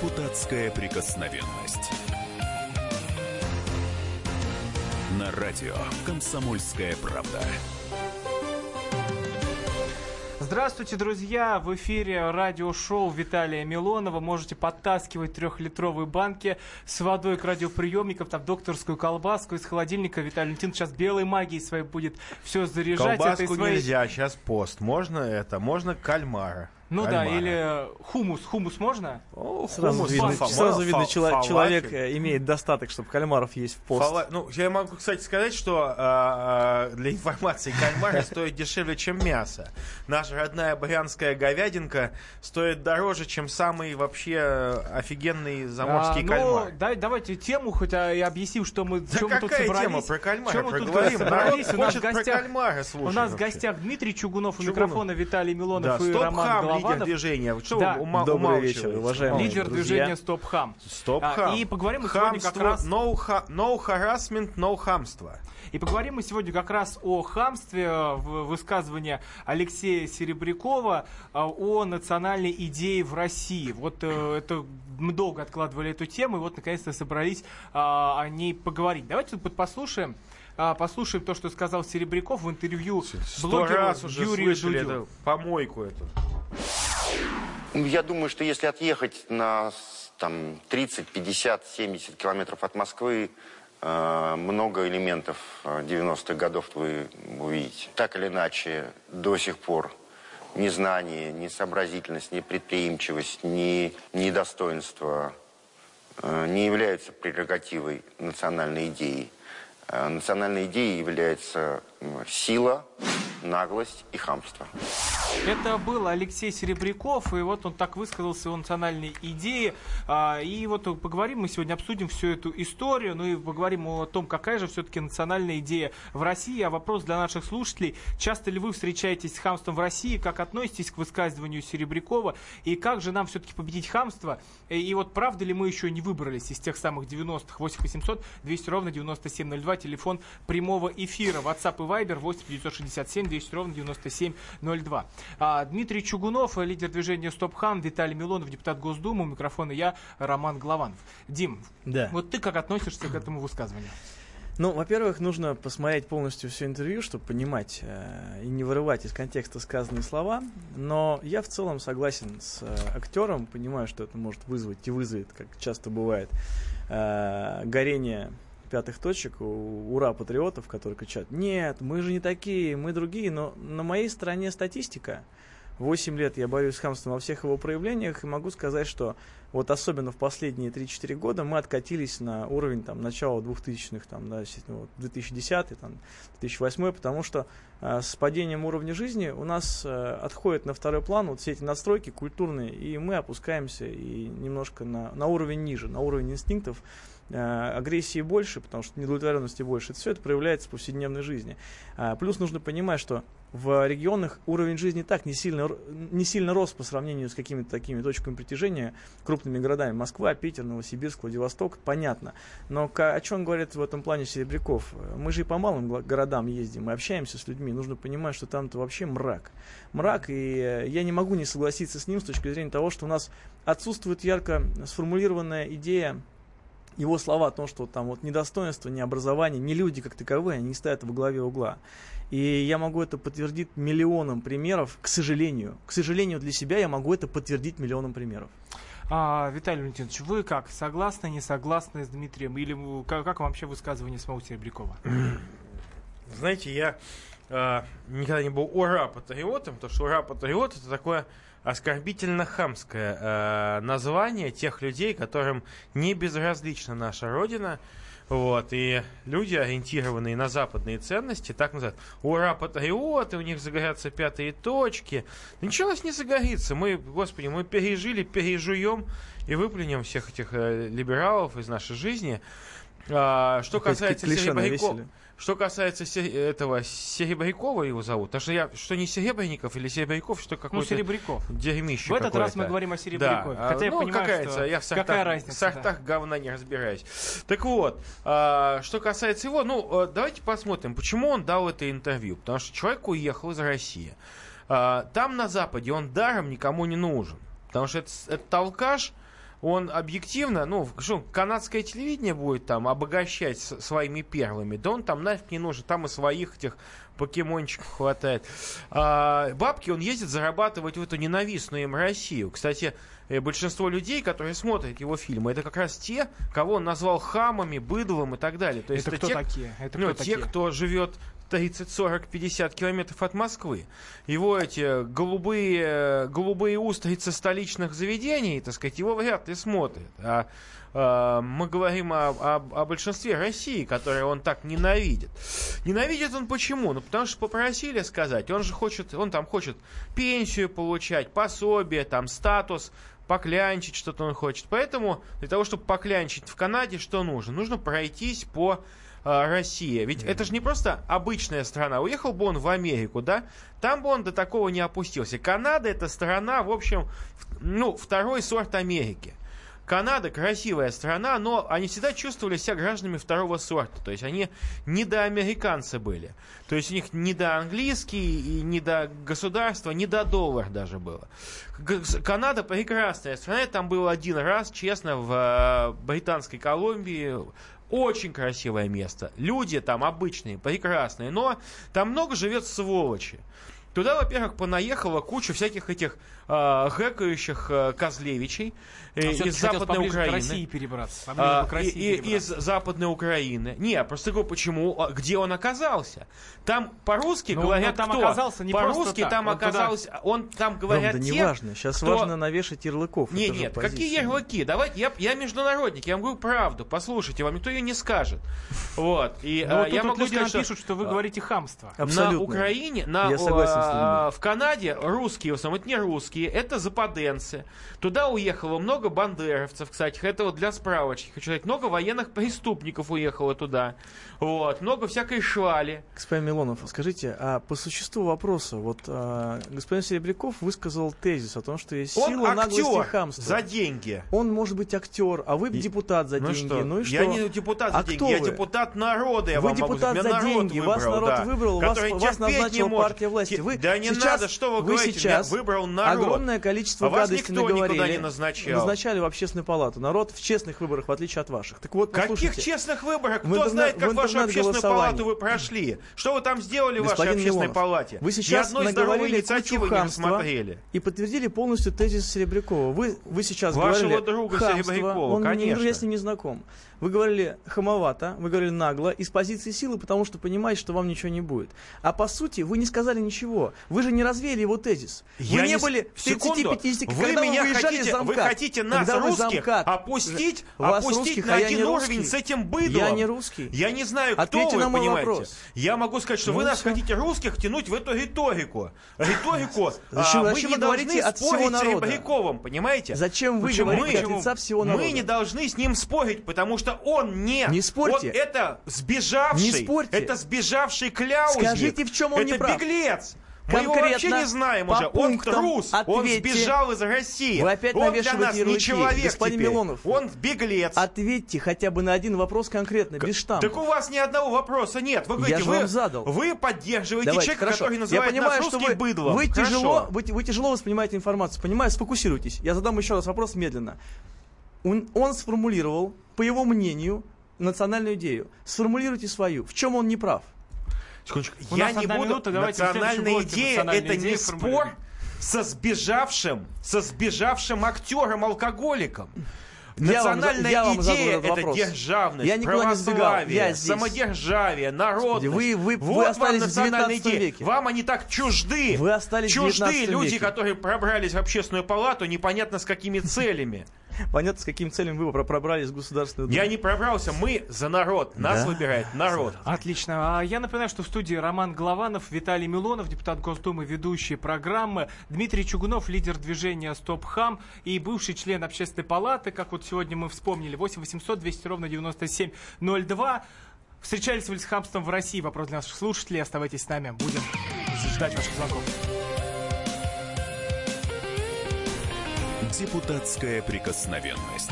Депутатская прикосновенность. На радио «Комсомольская правда». Здравствуйте, друзья! В эфире радиошоу Виталия Милонова. Можете подтаскивать трехлитровые банки с водой к радиоприемникам, там докторскую колбаску из холодильника. Виталий Валентин сейчас белой магией своей будет все заряжать. Колбаску своей... нельзя, сейчас пост. Можно это? Можно кальмара. Ну Кальмара. да, или хумус. Хумус можно? О, Сразу хумус, видно, фа- сразу фа- видно фа- чело- человек э, имеет достаток, чтобы кальмаров есть в пост. Фала- Ну, я могу, кстати, сказать, что а, а, для информации кальмары стоят дешевле, чем мясо. Наша родная брянская говядинка стоит дороже, чем самый вообще офигенный заморский А, ну, кальмар. дай- давайте тему хоть а, и объясним, что мы, Да чем мы тут собрались. тема про кальмара? Чем мы тут Проговорим. собрались? Народ У нас в гостях- У нас в гостях Дмитрий Чугунов, у микрофона Виталий Да, Милонов и Роман лидер движения. Что Да. ума- Добрый вечер, уважаемые Лидер друзья. движения Стоп Хам. Стоп А, хам. и поговорим мы сегодня как раз- No, ха- no harassment, no хамство. И поговорим мы сегодня как раз о хамстве, э, в высказывании Алексея Серебрякова э, о национальной идее в России. Вот э, это мы долго откладывали эту тему, и вот наконец-то собрались а, о ней поговорить. Давайте тут послушаем. Послушаем то, что сказал Серебряков в интервью Сто блогеру раз уже Юрию слышали Дудю. эту помойку эту. Я думаю, что если отъехать на там, 30, 50, 70 километров от Москвы, э, много элементов э, 90-х годов вы увидите. Так или иначе, до сих пор ни знание, ни сообразительность, ни предприимчивость, ни недостоинство э, не являются прерогативой национальной идеи. Э, Национальной идеей является сила, наглость и хамство. Это был Алексей Серебряков, и вот он так высказался о национальной идее. А, И вот поговорим, мы сегодня обсудим всю эту историю, ну и поговорим о том, какая же все-таки национальная идея в России. А вопрос для наших слушателей, часто ли вы встречаетесь с хамством в России, как относитесь к высказыванию Серебрякова, и как же нам все-таки победить хамство? И, вот правда ли мы еще не выбрались из тех самых 90-х, 8 800 200 ровно 9702, телефон прямого эфира, WhatsApp и Viber 8 967 200 ровно 9702. А, Дмитрий Чугунов, лидер движения Стоп Хам, Виталий Милонов, депутат Госдумы, у микрофона я, Роман Голованов. Дим, Да. вот ты как относишься к этому высказыванию? Ну, во-первых, нужно посмотреть полностью все интервью, чтобы понимать э, и не вырывать из контекста сказанные слова. Но я в целом согласен с э, актером, понимаю, что это может вызвать и вызовет, как часто бывает, э, горение пятых точек ура патриотов, которые кричат, нет, мы же не такие, мы другие, но на моей стороне статистика. 8 лет я борюсь с хамством во всех его проявлениях и могу сказать, что вот особенно в последние 3-4 года мы откатились на уровень там, начала 2000-х, там, да, естественно, вот, 2010 там, 2008 потому что э, с падением уровня жизни у нас э, отходят на второй план вот все эти настройки культурные, и мы опускаемся и немножко на, на уровень ниже, на уровень инстинктов, агрессии больше, потому что недовлетворенности больше. Это все это проявляется в повседневной жизни. А, плюс нужно понимать, что в регионах уровень жизни так не сильно, не сильно рос по сравнению с какими-то такими точками притяжения крупными городами. Москва, Питер, Новосибирск, Владивосток, понятно. Но о чем говорит в этом плане Серебряков? Мы же и по малым городам ездим, мы общаемся с людьми. Нужно понимать, что там-то вообще мрак. Мрак, и э, я не могу не согласиться с ним с точки зрения того, что у нас отсутствует ярко сформулированная идея его слова о том, что там вот недостоинство, не образование, не люди как таковые, они не стоят во главе угла. И я могу это подтвердить миллионом примеров, к сожалению. К сожалению для себя я могу это подтвердить миллионом примеров. А, Виталий Валентинович, вы как, согласны, не согласны с Дмитрием? Или вы- как, как вам вообще высказывание самого Серебрякова? Знаете, я э, никогда не был ура-патриотом, потому что ура-патриот это такое оскорбительно-хамское э, название тех людей, которым не безразлична наша Родина. Вот, и люди, ориентированные на западные ценности, так называют, ура, патриоты, у них загорятся пятые точки. Ничего у нас не загорится. Мы, господи, мы пережили, пережуем и выплюнем всех этих э, либералов из нашей жизни. А, что Опять касается навесили. Что касается этого Серебрякова его зовут, потому что я что не Серебряников или Серебряков, что Ну, какой-то Серебряков. дерьмище В этот раз мы говорим о Серебрякове. Да, Хотя я ну, понимаю, какая-то, что я в сортах, какая разница. в сортах говна не разбираюсь. Так вот, а, что касается его, ну, э, давайте посмотрим, почему он дал это интервью. Потому что человек уехал из России. А, там, на Западе, он даром никому не нужен. Потому что это, это толкаш, он объективно, ну, что, канадское телевидение будет там обогащать своими перлами, да он там нафиг не нужен, там и своих этих покемончиков хватает. А, бабки он ездит зарабатывать в эту ненавистную им Россию. Кстати, э, большинство людей, которые смотрят его фильмы, это как раз те, кого он назвал хамами, быдлом и так далее. То есть Это кто те, такие? Это ну, кто те, такие? кто живет 30, 40, 50 километров от Москвы. Его эти голубые, голубые устрицы столичных заведений, так сказать, его вряд ли смотрят. А э, мы говорим о, о- о большинстве России, которое он так ненавидит. Ненавидит он почему? Ну, потому что попросили сказать. Он же хочет, он там хочет пенсию получать, пособие, там, статус, поклянчить что-то он хочет. Поэтому для того, чтобы поклянчить в Канаде, что нужно? Нужно пройтись по а, России. Ведь это же не просто обычная страна. Уехал бы он в Америку, да? Там бы он до такого не опустился. Канада это страна, в общем, ну, второй сорт Америки. Канада красивая страна, но они всегда чувствовали себя гражданами второго сорта. То есть они не до американцы были. То есть у них не до английский и не до государства, не до доллар даже было. Канада прекрасная страна. Я там был один раз, честно, в э, британской Колумбии. Очень красивое место. Люди там обычные, прекрасные. Но там много живет сволочи. Туда, во-первых, понаехала куча всяких этих э, гэкающих э, козлевичей э, из Западной Украины. России перебраться. А, к и- России и- перебраться. из Западной Украины. Не, просто говорю, почему, а, где он оказался. Там по-русски Ну, говорят ну, там кто? оказался не просто По-русски так. там Он туда- оказался, он там Ром, говорят да не те, важно. Сейчас кто- важно навешать ярлыков. не, нет, позиция. какие ярлыки? Давайте, я, я международник, я вам говорю правду. Послушайте, вам никто ее не скажет. Вот. И а, я могу люди сказать, нам что вы говорите хамство. Абсолютно. на Украине, на, Я согласен с ними. в Канаде русские, в основном, это не русские, это западенцы. Туда уехало много бандеровцев, кстати, это вот для справочки. Хочу сказать, много военных преступников уехало туда. Вот, много всякой швали. Господин Милонов, скажите, а по существу вопроса, вот а, господин Серебряков высказал тезис о том, что есть Он сила, наглость и актер хамство. за деньги. Он может быть актер, а вы И- депутат за ну деньги. что? Ну и что? Я не депутат за А деньги, я вы? депутат народа, я Вы вам могу депутат сказать. за Меня народ деньги, вас выбрал, народ да, выбрал, вас, вас назначила партия власти. Вы да не сейчас, надо, что вы, вы говорите, сейчас выбрал народ. огромное количество А вас гадостей наговорили. не назначал. Назначали в общественную палату. Народ в честных выборах, в отличие от ваших. Так вот, Каких честных выборах? Кто знает, как вашу общественную интернет-голосовании. палату вы прошли? Что вы там сделали в вашей Господин общественной Милонов, палате? Вы сейчас Ни одной здоровой инициативы не рассмотрели. и подтвердили полностью тезис Серебрякова. Вы, вы сейчас Вашего говорили друга хамство. Серебрякова, Он, конечно. Я с ним не знаком. Вы говорили хамовато, вы говорили нагло, из позиции силы, потому что понимаете, что вам ничего не будет. А по сути, вы не сказали ничего. Вы же не развеяли его тезис. Я вы не с- были в Секунду. 30-50, вы когда меня вы выезжали хотите, за вы хотите нас, Когда русских, замкат. опустить, Вас опустить русских, на а я один не уровень русский. с этим быдлом? Я не русский. Я не знаю, кто Ответьте вы, на мой понимаете. вопрос. Я могу сказать, что Ну вы нас всё. хотите русских тянуть в эту риторику. Риторику Зачем- а, зачем не вы говорите должны от всего спорить с? Серебряковым, понимаете? Зачем вы Почему? говорите от лица всего народа? Мы не должны с ним спорить, потому что он не... Не спорьте. Он это сбежавший. Не спорьте. Это сбежавший кляузник. Скажите, в чем он это не прав? беглец. Мы его вообще не знаем уже. Он трус. Он ответьте. сбежал из России. Вы опять он для нас не человек Господин теперь. Милонов. Он беглец. Ответьте хотя бы на один вопрос конкретно, без штампа. Так у вас ни одного вопроса нет. Вы говорите, же вы, вам задал. вы поддерживаете Давайте, человека, хорошо. который Я называет понимаю, нас что вы, быдлом. вы, Хорошо. тяжело, вы, вы тяжело воспринимаете информацию. Понимаю, сфокусируйтесь. Я задам еще раз вопрос медленно. Он, он сформулировал, по его мнению, национальную идею. Сформулируйте свою. В чем он не прав? Секундочку. У Я нас не одна буду... минута, Национальная идея это не спор со сбежавшим, со сбежавшим актером-алкоголиком. Я вам Национальная я вам задал идея этот это вопрос. державность, Я никуда не сбегал. православие, Я здесь. самодержавие, народность. Вы- вы- вы вот остались вам национальная 19 идея. веке. Вам они так чужды. Вы остались чужды 19 люди, веке. которые пробрались в общественную палату, непонятно с какими целями. Понятно, с каким целям вы про- пробрались в Государственную Думу. Я не пробрался, мы за народ. Нас Да? выбирает народ. Отлично. А я напоминаю, что в студии Роман Голованов, Виталий Милонов, депутат Госдумы, ведущий программы, Дмитрий Чугунов, лидер движения «Стоп Хам» и бывший член общественной палаты, как вот сегодня мы вспомнили, 8 800 200 ровно 9702. Встречались вы с хамством в России? Вопрос для наших слушателей. Оставайтесь с нами. Будем ждать ваших звонков. Депутатская прикосновенность.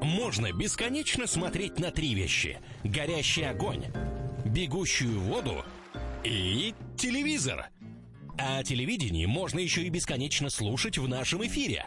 Можно бесконечно смотреть на три вещи. Горящий огонь, бегущую воду и телевизор. А телевидение можно еще и бесконечно слушать в нашем эфире.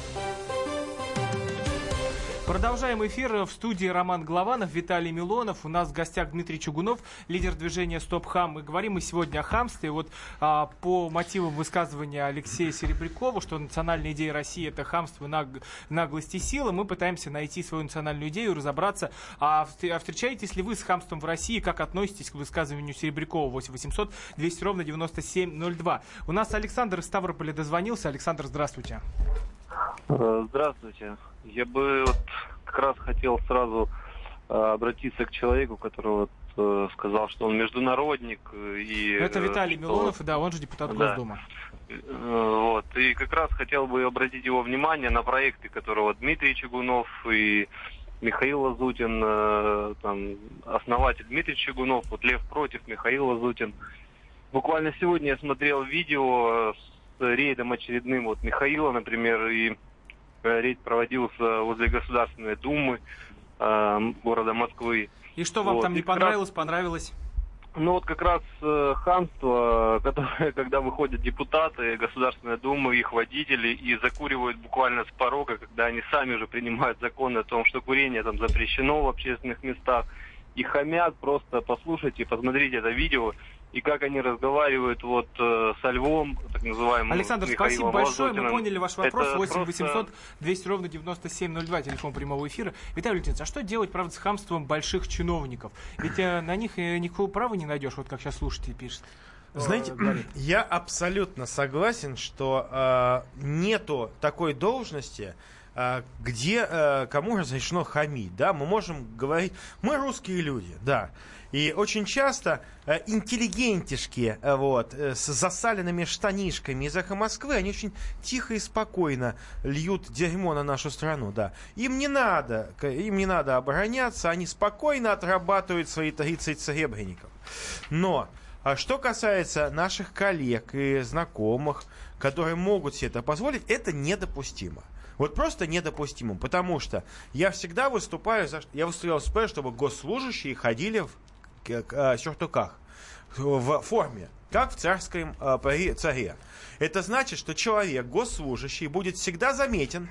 Продолжаем эфир. В студии Роман Голованов, Виталий Милонов. У нас в гостях Дмитрий Чугунов, лидер движения «Стоп Хам». Мы говорим мы сегодня о хамстве. Вот а, по мотивам высказывания Алексея Серебрякова, что национальная идея России это хамство, наг, наглость и сила, мы пытаемся найти свою национальную идею, разобраться. А, а встречаетесь ли вы с хамством в России? Как относитесь к высказыванию Серебрякова? 8 800 200 ровно 9702. У нас Александр из Ставрополя дозвонился. Александр, здравствуйте. Э, Здравствуйте. Я бы вот как раз хотел сразу э, обратиться к человеку, который вот э, сказал, что он международник э, и Это э, Виталий что- Милонов, да, он же депутат Да. Госдумы. Э, Вот. И как раз хотел бы обратить его внимание на проекты, которые вот Дмитрий Чугунов и Михаил Лазутин, э, там, основатель Дмитрий Чугунов, вот Лев против, Михаил Лазутин. Буквально сегодня я смотрел видео с рейдом очередным вот Михаила, например, и э, рейд проводился возле Государственной Думы э, города Москвы. И что вам Вот, там не раз- понравилось, понравилось? Ну вот как раз э, хамство, которое, когда выходят депутаты Государственной Думы, их водители и закуривают буквально с порога, когда они сами уже принимают законы о том, что курение там запрещено в общественных местах, и хамят, просто послушайте, посмотрите это видео, и как они разговаривают вот э, со львом, так называемым Александр, Михаилом спасибо большое. Мы поняли ваш вопрос. Это 8 просто- 800 200 ровно 9702, телефон прямого эфира. Виталий Валентинович, а что делать, правда, с хамством больших чиновников? Ведь э, на них э, никакого права не найдешь, вот как сейчас слушатель пишет. Знаете, Э, говорит. я абсолютно согласен, что э, нету такой должности, где э, кому разрешено хамить, да, мы можем говорить, мы русские люди, да, и очень часто э, интеллигентишки, вот, э, с засаленными штанишками из эхо Москвы, они очень тихо и спокойно льют дерьмо на нашу страну, да. Им не надо, им не надо обороняться, они спокойно отрабатывают свои 30 серебряников. Но а что касается наших коллег и знакомых, которые могут себе это позволить, это недопустимо. Вот просто недопустимо, потому что я всегда выступаю за, я то, чтобы госслужащие ходили в а, сюртуках, в форме, как в царском при царе. Это значит, что человек, госслужащий, будет всегда заметен,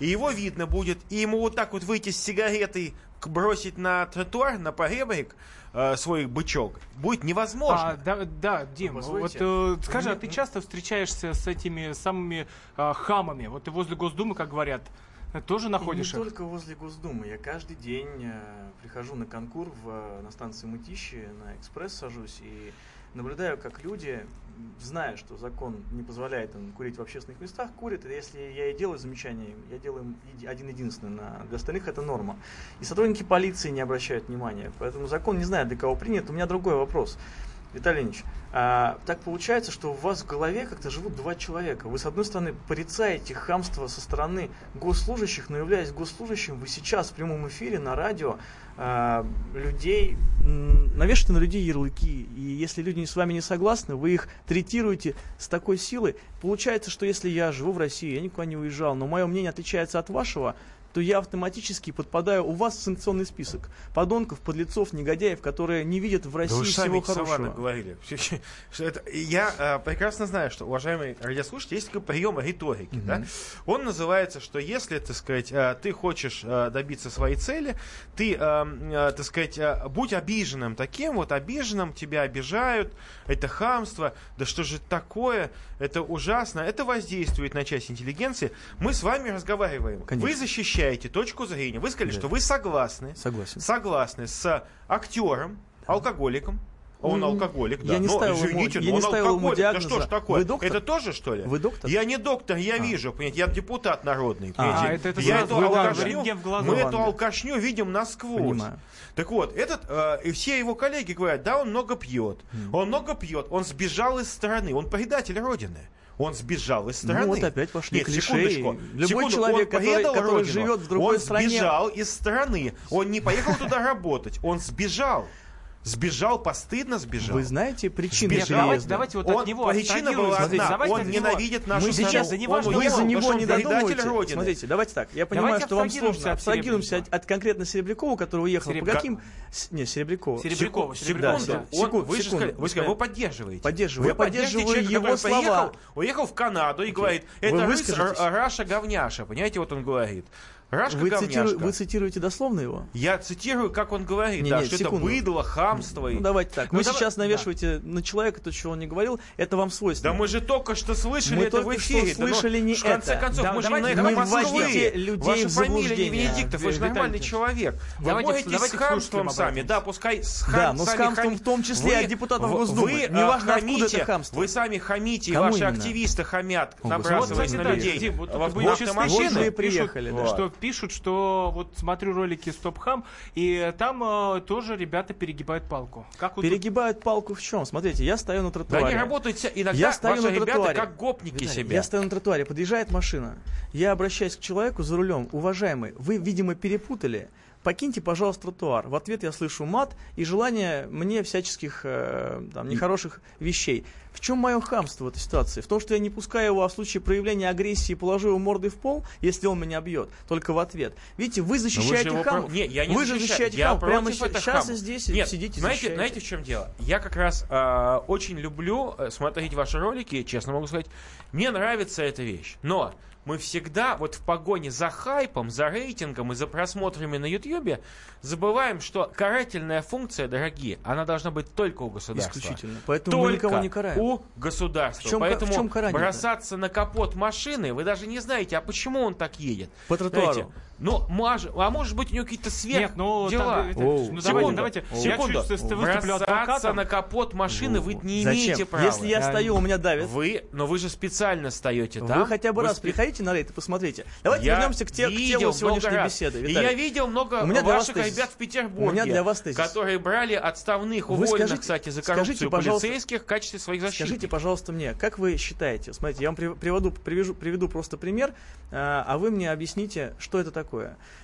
и его видно будет, и ему вот так вот выйти с сигаретой, к- бросить на тротуар, на поребрик э, свой бычок, будет невозможно. А, да, да, Дим, Позвольте. вот э, скажи, а ты часто встречаешься с этими самыми э, хамами? Вот ты возле Госдумы, как говорят, э, тоже И находишь не их? только возле Госдумы. Я каждый день э, прихожу на конкур в, на станции Мытищи, на экспресс сажусь и наблюдаю, как люди, зная, что закон не позволяет им курить в общественных местах, курят. И если я и делаю замечания, им, я делаю им один-единственный. На, для остальных это норма. И сотрудники полиции не обращают внимания. Поэтому закон не знаю, для кого принят. У меня другой вопрос. Виталий Ильич, а, так получается, что у вас в голове как-то живут два человека. Вы, с одной стороны, порицаете хамство со стороны госслужащих, но являясь госслужащим, вы сейчас в прямом эфире на радио а, людей, навешиваете на людей ярлыки. И если люди с вами не согласны, вы их третируете с такой силой. Получается, что если я живу в России, я никуда не уезжал, но мое мнение отличается от вашего, то я автоматически подпадаю у вас в санкционный список подонков, подлецов, негодяев, которые не видят в Да России сами всего хорошего. говорили. Я э, прекрасно знаю, что, уважаемые радиослушатели, есть такой прием риторики. Да? Он называется, что если, так сказать, э, ты хочешь э, добиться своей цели, ты, так сказать, будь обиженным таким, вот обиженным, тебя обижают, это хамство, да что же такое, это ужасно, это воздействует на часть интеллигенции. Мы с вами разговариваем. Конечно. Вы защищаете точку зрения, вы сказали, Да. что вы согласны Согласен. согласны с актером, алкоголиком, он Ну, алкоголик, да. я не Но, ставил ему- извините, я но не он ставил ему алкоголик. Да диагноза. что ж такое? Вы доктор? Это тоже, что ли? Вы доктор? Я не доктор, я вижу, понимаете, я депутат народный, понимаете. А, это- это я эту да, алкашню, рентген в глаза. мы эту алкашню видим насквозь. Понимаю. Так вот, этот, э, и все его коллеги говорят, да, он много пьет. Он много пьет, он сбежал из страны, он предатель Родины. Он сбежал из страны. Ну вот опять пошли Нет, клише, секундочку. любой секунду, человек, он который- который Родину, живет в другой он стране- сбежал из страны. Он не поехал туда работать, он сбежал. Сбежал, постыдно сбежал. Вы знаете причины Сбежал. Давайте, давайте вот Он- от него причина была одна, он него. ненавидит нашу Мы страну. сейчас, да не Он вы уехал, за него потому не додумываете. Родины. Смотрите, давайте так. Я понимаю, Давайте что вам сложно. от Абстрагируемся от, от конкретно Серебрякова, который уехал. Сереб- По каким... С- Не, Серебрякова. Серебрякова, Секунду, Серебрякова, секунду. да. Он- Секунду, вы же секунду. сказали, вы, сказали, вы поддерживаете. Поддерживаю. Вы Я поддерживаю поддерживаете его слова. Поехал, уехал в Канаду и говорит, это Раша говняша. Понимаете, вот он говорит. Рашка Вы, цитиру- вы цитируете дословно его? Я цитирую, как он говорит, Не, да, не, что секунду. это быдло, хамство. и- Ну давайте так. Ну, Вы давай- сейчас навешиваете на человека то, чего он не говорил. Это вам свойственно. Да мы же только что слышали Мы это в только что эфире. Да ну, слышали не в конце это. концов, Да, мы же давайте- на не эхо Москвы. вводите людей Ваша в фамилия не. Венедиктов, вы же нормальный Ильич. человек. Вы Давайте- боретесь давайте с хамством сами. Да, пускай с Да, хам- но с хамством в том числе от депутатов вы- Госдумы. Вы, Неважно, откуда хамите, это хамство. Вы сами хамите, ваши активисты хамят, набрасываясь на людей. Вот в тут вы автомашины. честны, Вот вы и пишут, приехали, да. Что пишут, что вот смотрю ролики Стоп Хам, и там э, тоже ребята перегибают палку. Как вот тут- Перегибают палку в чем? Смотрите, я стою на Да тротуаре. они работают иногда Я стою ваши на ребята тротуаре. как гопники Виталий, себя. Я стою на тротуаре, подъезжает машина. Я обращаюсь к человеку за рулем. Уважаемый, вы, видимо, перепутали. Покиньте, пожалуйста, тротуар. В ответ я слышу мат и желание мне всяческих э, там, нехороших вещей. В чем мое хамство в этой ситуации? В том, что я не пускаю его, а в случае проявления агрессии положу его мордой в пол, если он меня бьет, только в ответ. Видите, вы Но вы же защищаете его хамов. про- Не, я не вы же защищаю. защищаете я хамов. Прямо сейчас хамов. и здесь Нет, сидите знаете, защищаете. знаете, в чем дело? Я как раз э, очень люблю э, смотреть ваши ролики, честно могу сказать. Мне нравится эта вещь. Но мы всегда вот в погоне за хайпом, за рейтингом и за просмотрами на Ютьюбе забываем, что карательная функция, дорогие, она должна быть только у государства. Исключительно. Поэтому мы Только никого не караем. у государства. В чем Поэтому в чем бросаться на капот машины, вы даже не знаете, а почему он так едет. По тротуару. Знаете, ну, маж- а может быть у него какие-то сверх Нет, ну, дела. там, Оу. ну Секунду, давайте, давайте. Я секунду. чуть выступлю адвокатом. на капот машины вы не Зачем? имеете права. Если я стою, у меня давит. Вы, но вы же специально стоите там. Вы хотя бы Вы раз спе- приходите на рейд и посмотрите. Давайте Я вернемся к, те- к телу сегодняшней раз. беседы. И Виталий. я видел много У меня ваших тезис. ребят в Петербурге, У меня для вас тезис. которые брали отставных Вы уволенных, скажите- кстати, за скажите, коррупцию пожалуйста, полицейских в качестве своих защитников. Скажите, пожалуйста, мне, как вы считаете? Смотрите, я вам при- приведу, приведу просто пример, а а вы мне объясните, что это такое.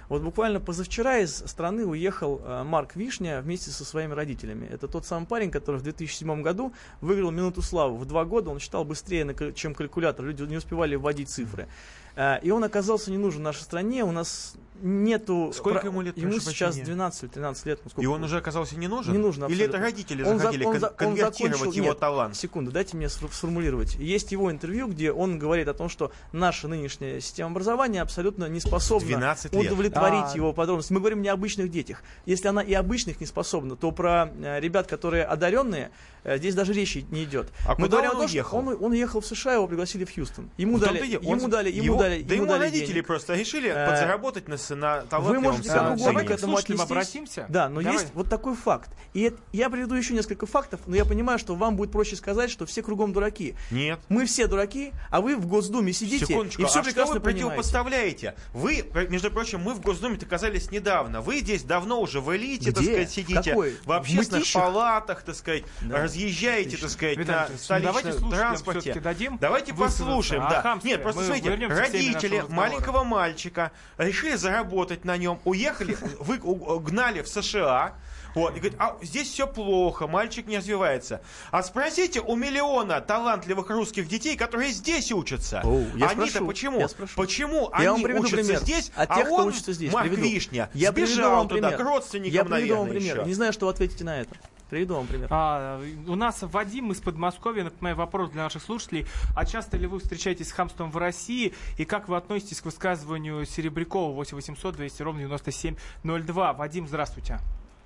Вот буквально позавчера из страны уехал а, Марк Вишня вместе со своими родителями. Это тот самый парень, который в 2007 году выиграл минуту славы. В два года он считал быстрее, чем калькулятор. Люди не успевали вводить цифры. А, И он оказался не нужен нашей стране. У нас нету... Сколько про- ему лет, Ему сейчас прощения? 12 или 13 лет. ну, сколько И он уже оказался не нужен? Не нужен Или абсолютно. это родители Он за- захотели он за- он конвертировать закончил- его нет, талант? Секунду, дайте мне сфор- сформулировать. Есть его интервью, где он говорит о том, что наша нынешняя система образования абсолютно не способна 12 лет. удовлетворить А. его потребности. Мы говорим не о обычных детях. Если она и обычных не способна, то про э, ребят, которые одаренные, э, здесь даже речи не идет. А Мы куда говорим он о том, уехал? Он, он уехал в США, его пригласили в Хьюстон. Ему дали, ему он- дали, ему его- дали, Да ему ему дали родители денег. просто решили Э, подзаработать на, с- на Вы талантливом можете как А, угодно давайте к этому отнестись. обратимся. Да, но Давай. есть вот такой факт. И это- я приведу еще несколько фактов, но я понимаю, что вам будет проще сказать, что все кругом дураки. Нет. Мы все дураки, а вы в Госдуме сидите Секундочку, и все а что прекрасно вы понимаете. противопоставляете? Вы, между прочим, мы в Госдуме оказались недавно. Вы здесь давно уже в элите, так Где? сказать, сидите. Какой? В общественных Мытищах? палатах, так сказать, Да. разъезжаете, Отлично. так сказать, Виталий на ну давайте столичном транспорте. дадим Давайте послушаем, о да. Нет, просто Мы смотрите, родители маленького мальчика решили заработать на нем, уехали, вы гнали в США, вот, и говорит, а здесь все плохо, мальчик не развивается. А спросите у миллиона талантливых русских детей, которые здесь учатся. Я Они-то спрошу, почему? я спрошу. Почему Я они учатся пример. здесь, От а тех, кто он, учится здесь. Марк приведу. Вишня, Я сбежал туда, пример. к родственникам, Я приведу вам наверное, пример. еще. Не знаю, что вы ответите на это. Приведу вам пример. А, у нас Вадим из Подмосковья, напоминаю, вопрос для наших слушателей. А часто ли вы встречаетесь с хамством в России? И как вы относитесь к высказыванию Серебрякова 8800 200 ровно 9702? Вадим, здравствуйте.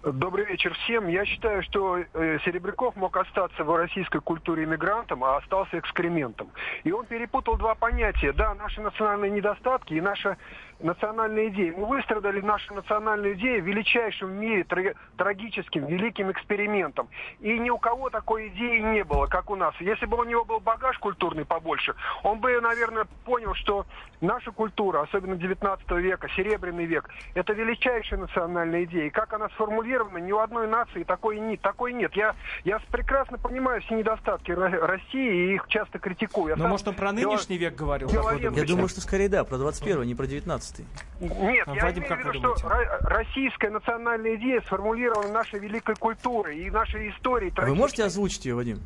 Добрый вечер всем. Я считаю, что э, Серебряков мог остаться в российской культуре иммигрантом, а остался экскрементом. И он перепутал два понятия. Да, наши национальные недостатки и наша национальной идеей. Мы выстрадали нашу национальную идею величайшим в мире тра- трагическим, великим экспериментом. И ни у кого такой идеи не было, как у нас. Если бы у него был багаж культурный побольше, он бы, наверное, понял, что наша культура, особенно 19 века, Серебряный век, это величайшая национальная идея. И как она сформулирована, ни у одной нации такой, не, такой нет. Я, я прекрасно понимаю все недостатки Ро- России и их часто критикую. Я Но сам может он про нынешний век говорил? Я думаю, что скорее да, про 21 не про 19 Нет, А, я Вадим, имею как в вы виду, что думаете? российская национальная идея сформулирована нашей великой культурой и нашей историей. А Вы можете озвучить ее, Вадим?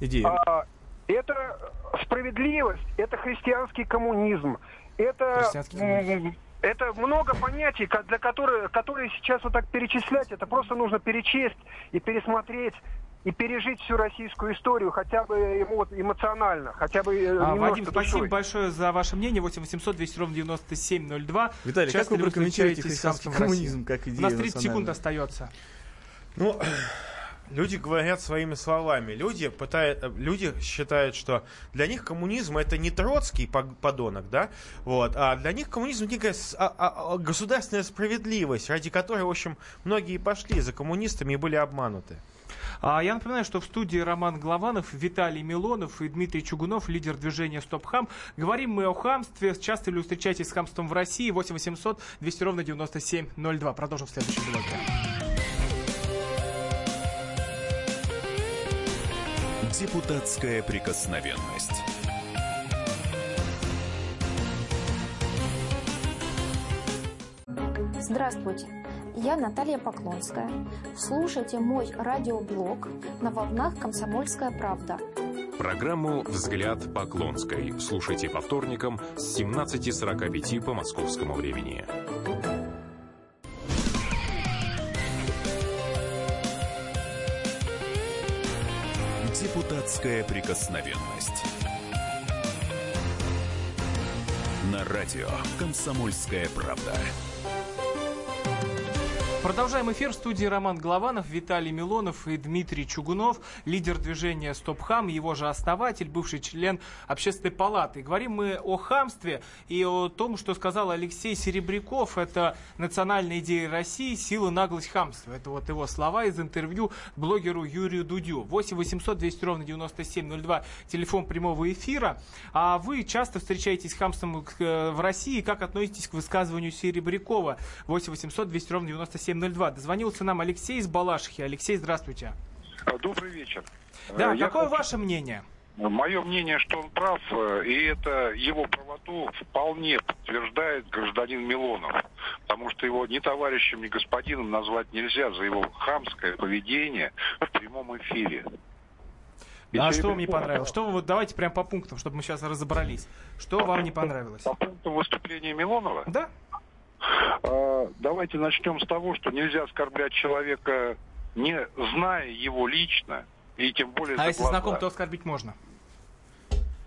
Идею. А, это справедливость, это христианский коммунизм, это, Христианский коммунизм. это много понятий, для которых, которые сейчас вот так перечислять, это просто нужно перечесть и пересмотреть и пережить всю российскую историю, хотя бы эмоционально, хотя бы э, А, немножко Вадим, спасибо душой. большое за ваше мнение. 8 800 200 ровно 9702. Виталий, Часто как вы прокомментируете христианский коммунизм как идею У нас 30 секунд остается. Ну, люди говорят своими словами. Люди, пытают, э, люди считают, что для них коммунизм это не троцкий подонок, да, вот, а для них коммунизм некая а- а- а государственная справедливость, ради которой, в общем, многие и пошли за коммунистами и были обмануты. А, Я напоминаю, что в студии Роман Голованов, Виталий Милонов и Дмитрий Чугунов, лидер движения «Стоп Хам». Говорим мы о хамстве. Часто ли вы встречаетесь с хамством в России? 8 800 200 ровно 9702. Продолжим в следующем блоке. Депутатская прикосновенность. Здравствуйте, я Наталья Поклонская. Слушайте мой радиоблог на волнах «Комсомольская правда». Программу «Взгляд Поклонской» слушайте по вторникам с 17.45 по московскому времени. Депутатская прикосновенность. На радио «Комсомольская правда». Продолжаем эфир в студии Роман Голованов, Виталий Милонов и Дмитрий Чугунов, лидер движения «Стоп Хам», его же основатель, бывший член общественной палаты. Говорим мы о хамстве и о том, что сказал Алексей Серебряков. Это национальная идея России, сила, наглость, хамство. Это вот его слова из интервью блогеру Юрию Дудю. 8 800 200 ровно 9702, телефон прямого эфира. А вы часто встречаетесь с хамством э, в России. Как относитесь к высказыванию Серебрякова? 8 800 200 ровно 9702. Дозвонился нам Алексей из Балашихи. Алексей, здравствуйте. Добрый вечер. Да, Э, я какое хочу- ваше мнение? Мое мнение, что он прав, э, и это его правоту вполне подтверждает гражданин Милонов. Потому что его ни товарищем, ни господином назвать нельзя за его хамское поведение в прямом эфире. И А что вам не понравилось? Что вы, вот давайте прям по пунктам, чтобы мы сейчас разобрались. Что вам не понравилось? По пункту выступления Милонова? Да. Э, Давайте начнем с того, что нельзя оскорблять человека, не зная его лично, и тем более А если глаза. знаком, то оскорбить можно.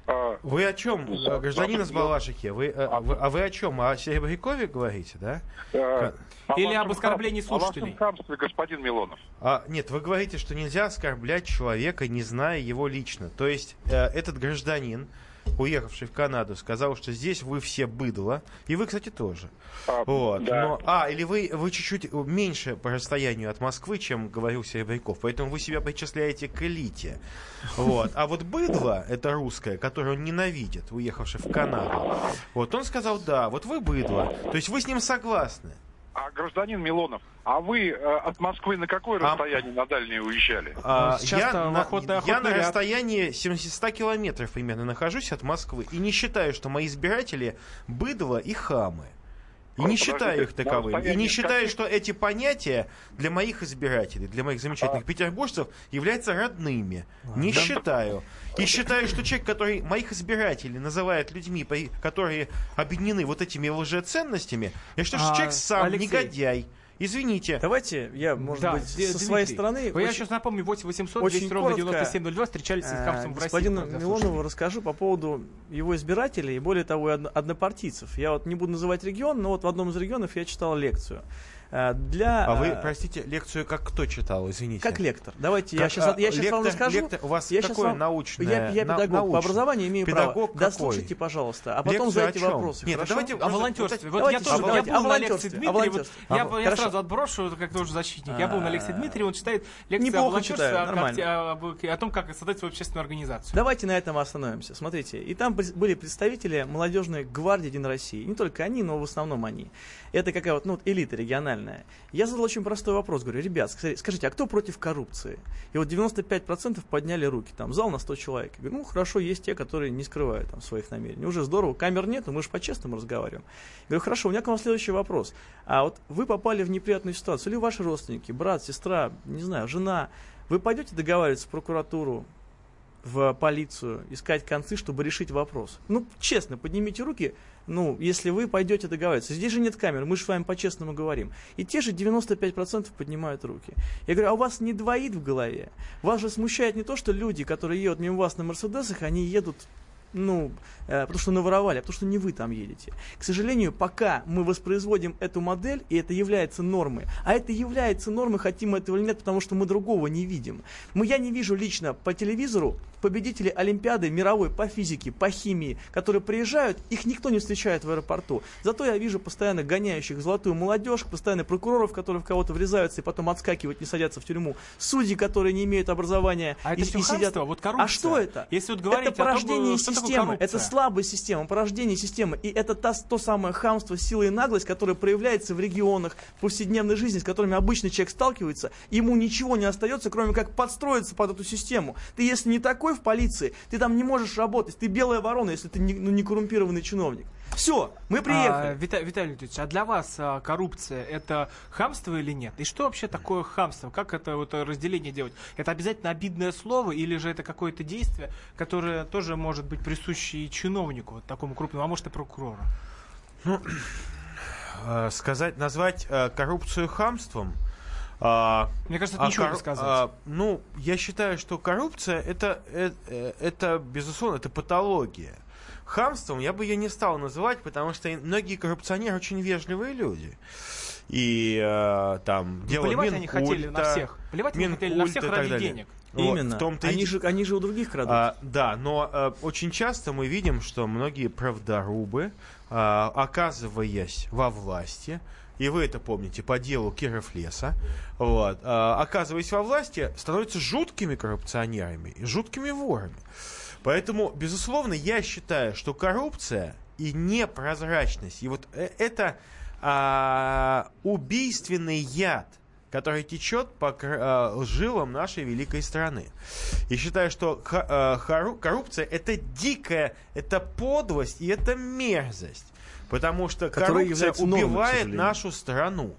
Э, Вы о чем, э, гражданин из Балашихи? Вы, э, вы- а вы о чем? О Серебрякове говорите, да? э, Или об оскорблении хам- о слушателей. хамстве, господин Милонов. А, нет, вы говорите, что нельзя оскорблять человека, не зная его лично. То есть э, этот гражданин, уехавший в Канаду, сказал, что здесь вы все быдло, и вы, кстати, тоже. А, Вот. да. Но, а, или вы, вы чуть-чуть меньше по расстоянию от Москвы, чем говорил Серебряков, поэтому вы себя причисляете к элите. Вот. А вот быдло, это русское, которое он ненавидит, уехавший в Канаду, вот он сказал, да, вот вы быдло. То есть вы с ним согласны. А гражданин Милонов, а вы э, от Москвы на какое А- расстояние на дальнее уезжали? А, сейчас я, на, охотный- я на расстоянии 700 километров примерно нахожусь от Москвы и не считаю, что мои избиратели быдло и хамы. И не считаю их таковыми. И не считаю, что эти понятия для моих избирателей, для моих А. замечательных петербуржцев являются родными. Не считаю. И считаю, что человек, который моих избирателей называет людьми, которые объединены вот этими лжеценностями, я считаю, что А, человек сам негодяй. Извините. Давайте я, может Да, быть, Д- со Дмитрий. своей стороны... Вы, Я очень- сейчас напомню, 8 800 очень 200 ровно коротко, 9702 встречались с э, хамством в России. Господину Милонову расскажу по поводу его избирателей и, более того, однопартийцев. Я вот не буду называть регион, но вот в одном из регионов я читал лекцию. Э, Для, А вы, э, простите, лекцию как кто читал, извините? как лектор. Давайте я Как, сейчас, а, я сейчас вам лектор- расскажу. лектор- у вас я какое вам- научное- Я, я педагог по научное? образованию, имею Педагог право. какой? Дослушайте, пожалуйста, а потом задайте вопросы. Нет, хорошо? давайте О волонтерстве. Вот Давайте, я тоже давайте, я был на лекции Дмитрия. Вот я, я сразу отброшу, как тоже защитник. Я был на лекции А, Дмитрия, он читает лекции о волонтерстве, о, том, как создать свою общественную организацию. Давайте на этом остановимся. Смотрите, и там были представители молодежной гвардии Единой России. Не только они, но в основном они. Это какая вот, ну, вот элита региональная. Я задал очень простой вопрос. Говорю, ребят, скажи- скажите, а кто против коррупции? И вот 95% подняли руки. Там зал на 100 человек. Я говорю, ну, хорошо, есть те, которые не скрывают там, своих намерений. Уже здорово, камер нет, мы же по-честному разговариваем. Я говорю, хорошо, у меня к вам следующий вопрос. А вот вы попали в неприятную ситуацию, или ваши родственники, брат, сестра, не знаю, жена, вы пойдете договариваться в прокуратуру, в полицию, искать концы, чтобы решить вопрос. Ну, честно, поднимите руки, ну, если вы пойдете договариваться. Здесь же нет камер, мы же с вами по-честному говорим. И те же 95% поднимают руки. Я говорю, а у вас не двоит в голове? Вас же смущает не то, что люди, которые едут мимо вас на Мерседесах, они едут ну, э, потому что наворовали, а потому что не вы там едете. К сожалению, пока мы воспроизводим эту модель, и это является нормой, а это является нормой, хотим мы этого или нет, потому что мы другого не видим. Мы, я не вижу лично по телевизору победителей Олимпиады мировой по физике, по химии, которые приезжают, их никто не встречает в аэропорту. Зато я вижу постоянно гоняющих золотую молодежь, постоянно прокуроров, которые в кого-то врезаются и потом отскакивают, не садятся в тюрьму, судьи, которые не имеют образования А это и, всё и сидят. вот коррупция. А что это? Если вот говорить это о том, порождение что такое системы, коррупция. это слабая система, порождение системы. И это та, то самое хамство, сила и наглость, которое проявляется в регионах, в повседневной жизни, с которыми обычный человек сталкивается. Ему ничего не остается, кроме как подстроиться под эту систему. Ты если не такой в полиции, ты там не можешь работать. Ты белая ворона, если ты не, ну, не коррумпированный чиновник. Все, мы приехали. А, Вита- Виталий Леонидович, а для вас а, коррупция это хамство или нет? И что вообще такое хамство? Как это вот э, разделение делать? Это обязательно обидное слово или же это какое-то действие, которое тоже может быть присуще и чиновнику, вот такому крупному, а может и прокурору? Э, сказать, назвать э, коррупцию хамством. а, Мне кажется, это ничего не кор- сказать. а, ну, я считаю, что коррупция это, э, э, это, безусловно, это патология. Хамством я бы ее не стал называть, потому что многие коррупционеры очень вежливые люди. И э, там дело Плевать они хотели на Минкульта, всех. Плевать они хотели на всех Минкульта и ради далее. денег. Вот, Именно. в том-то и они, де- же, они же у других крадут. а, да, но э, очень часто мы видим, что многие правдорубы, а, оказываясь во власти, и вы это помните по делу Киров Леса, вот, а, оказываясь во власти, становятся жуткими коррупционерами и жуткими ворами. Поэтому, безусловно, я считаю, что коррупция и непрозрачность, и вот э- это а, убийственный яд, который течет по а, жилам нашей великой страны. И считаю, что а, коррупция это дикая, это подлость и это мерзость. Потому что Которая коррупция убивает сожалению. нашу страну.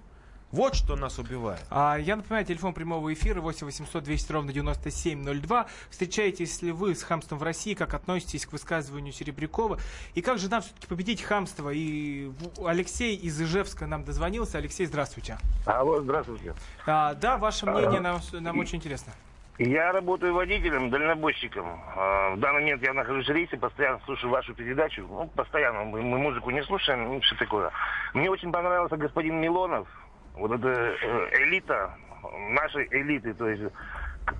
Вот что нас убивает. А, я напоминаю, телефон прямого эфира 8 800 200 ровно 9702. Встречаетесь ли вы с хамством в России? Как относитесь к высказыванию Серебрякова? И как же нам все-таки победить хамство? И Алексей из Ижевска нам дозвонился. Алексей, здравствуйте. Алло, здравствуйте. А, да, ваше мнение нам, нам очень интересно. Я работаю водителем, дальнобойщиком. А, В данный момент я нахожусь в рейсе, постоянно слушаю вашу передачу. Ну, постоянно. Мы, мы музыку не слушаем, ну, что такое. Мне очень понравился господин Милонов. Вот эта э, элита, нашей элиты. То есть,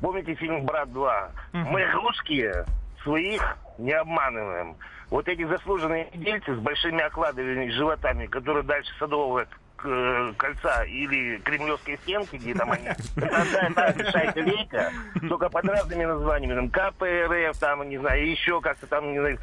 помните фильм «Брат 2»? Мы русские, своих не обманываем. Вот эти заслуженные дельцы с большими окладами, животами, которые дальше Садового э, кольца или кремлевской стенки, где там они, это и же шайка-лейка, только под разными названиями, там КПРФ, там, не знаю, еще как-то там, не знаю,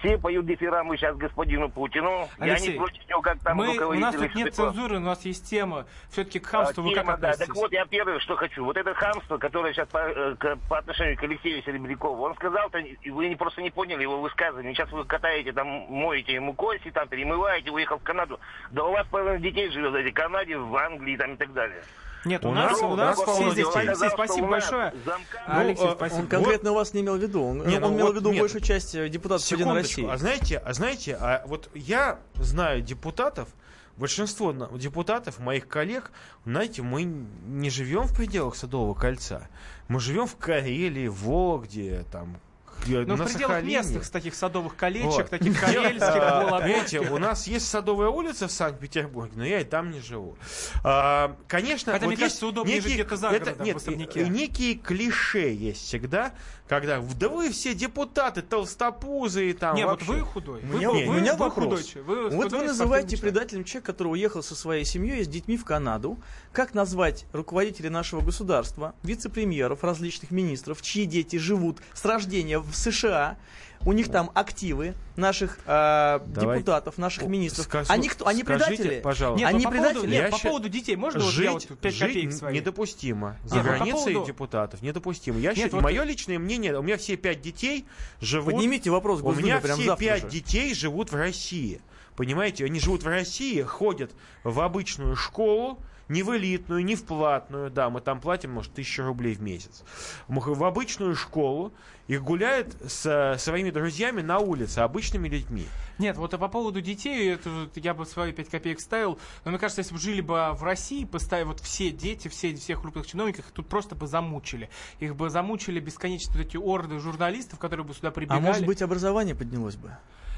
все поют дифирамбы сейчас господину Путину. я Алексей, не против него, как там Мы, у нас тут нет такое. цензуры, у нас есть тема. Все-таки к хамству вы А, как тема, да. относитесь? Так вот, я первое, что хочу. Вот это хамство, которое сейчас по, э, к- по отношению к Алексею Серебрякову, он сказал-то, и вы не- просто не поняли его высказывание. Сейчас вы катаете, там, моете ему кости, там, перемываете, уехал в Канаду. Да у вас половина детей живет в Канаде, в Англии, там, и так далее. Нет, у, У нас, нас- у нас все здесь. Алексей, Сказал, что спасибо большое. замка- Алексей, Ну, э, спасибо. Он конкретно вас не имел в виду. Он, ну имел вот в виду нет. большую часть э, депутатов Единой. России. А знаете, а знаете, а вот я знаю депутатов, большинство депутатов, моих коллег, знаете, мы не живем в пределах Садового кольца. Мы живем в Карелии, в Вологде, там, э, Но на в пределах Сахалине. местных таких садовых колечек, Вот. таких карельских, Видите, у нас есть Садовая улица в Санкт-Петербурге, но я и там не живу. А, Конечно, Хотя, вот мне кажется, удобнее жить где-то за это- городом, нет, в особняке. некие клише есть всегда, когда да вы все депутаты толстопузы и там Не, вот вообще». вы худой. Вы, меня, вы- у меня вы вопрос. худой. Вы вот вы называете предателем человека, который уехал со своей семьей и с детьми в Канаду. Как назвать руководителей нашего государства, вице-премьеров, различных министров, чьи дети живут с рождения в США? У них там активы наших э, Давай. депутатов, наших министров. Скажу- они кто? Они скажите, предатели? пожалуйста. Нет, Они ну, по поводу, предатели? нет, Я по ща- поводу детей можно вот я Жить, вот 5 жить копеек недопустимо. За Нет, ну, границей поводу- депутатов недопустимо. Я Нет, считаю, вот- мое личное мнение, у меня все пять детей живут... Поднимите вопрос в У меня прямо все пять же. детей живут в России. Понимаете, они живут в России, ходят в обычную школу, не в элитную, не в платную, да, мы там платим, может, тысячу рублей в месяц. В обычную школу и гуляют с э, своими друзьями на улице, обычными людьми. Нет, вот а по поводу детей, это я бы свои 5 копеек ставил. Но мне кажется, если бы жили бы в России, поставив вот все дети, все, всех крупных чиновников, их тут просто бы замучили. Их бы замучили бесконечно вот эти орды журналистов, которые бы сюда А прибегали. может быть образование поднялось бы?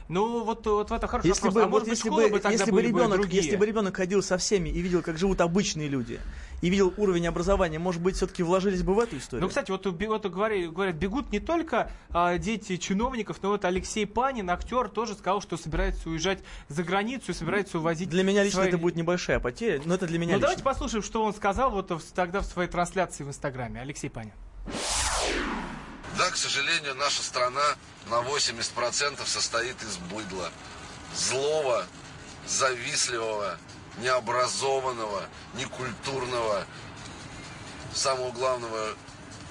Ну, вот, вот в это хороший Если вопрос. бы, а вот может быть, если бы, бы если бы бы ребенок, другие. если бы ребенок ходил со всеми и видел, как живут обычные люди, и видел уровень образования, может быть, все-таки вложились бы в эту историю? Ну, кстати, вот, вот говорят, бегут не только а, дети чиновников, но вот Алексей Панин, актер, тоже сказал, что собирается уезжать за границу и собирается увозить Для меня лично свои- это будет небольшая потеря, но это для меня Ну, давайте послушаем, что он сказал вот в- тогда в своей трансляции в Инстаграме. Алексей Панин. Да, к сожалению, наша страна на 80% состоит из быдла. Злого, завистливого, необразованного, некультурного, самого главного,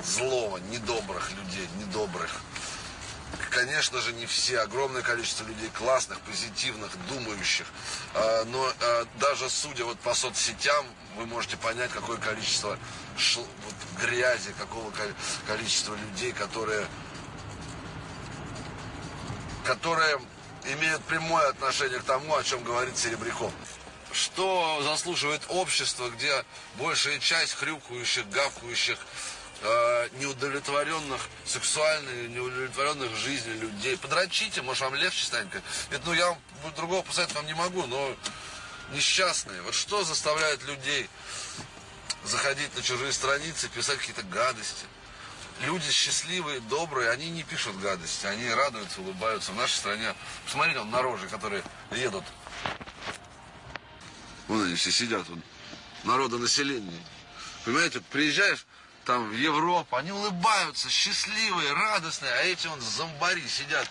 злого, недобрых людей, недобрых. Конечно же, не все, огромное количество людей классных, позитивных, думающих. А, Но а, даже судя вот по соцсетям, вы можете понять, какое количество шл- вот грязи, какого ко- количества людей, которые, которые имеют прямое отношение к тому, о чем говорит Серебряков. Что заслуживает общество, где большая часть хрюкающих, гавкающих, э, неудовлетворенных сексуальной, неудовлетворенных жизнью людей. Подрочите, может вам легче станет. Это, ну, я вам другого посоветовать вам не могу, но несчастные. Вот что заставляет людей заходить на чужие страницы, писать какие-то гадости? Люди счастливые, добрые, они не пишут гадости, они радуются, улыбаются. В нашей стране, посмотрите, вон на рожи, которые едут. Вон они все сидят, вот, народонаселение. Понимаете, приезжаешь там в Европу, они улыбаются, счастливые, радостные, а эти вон зомбари сидят.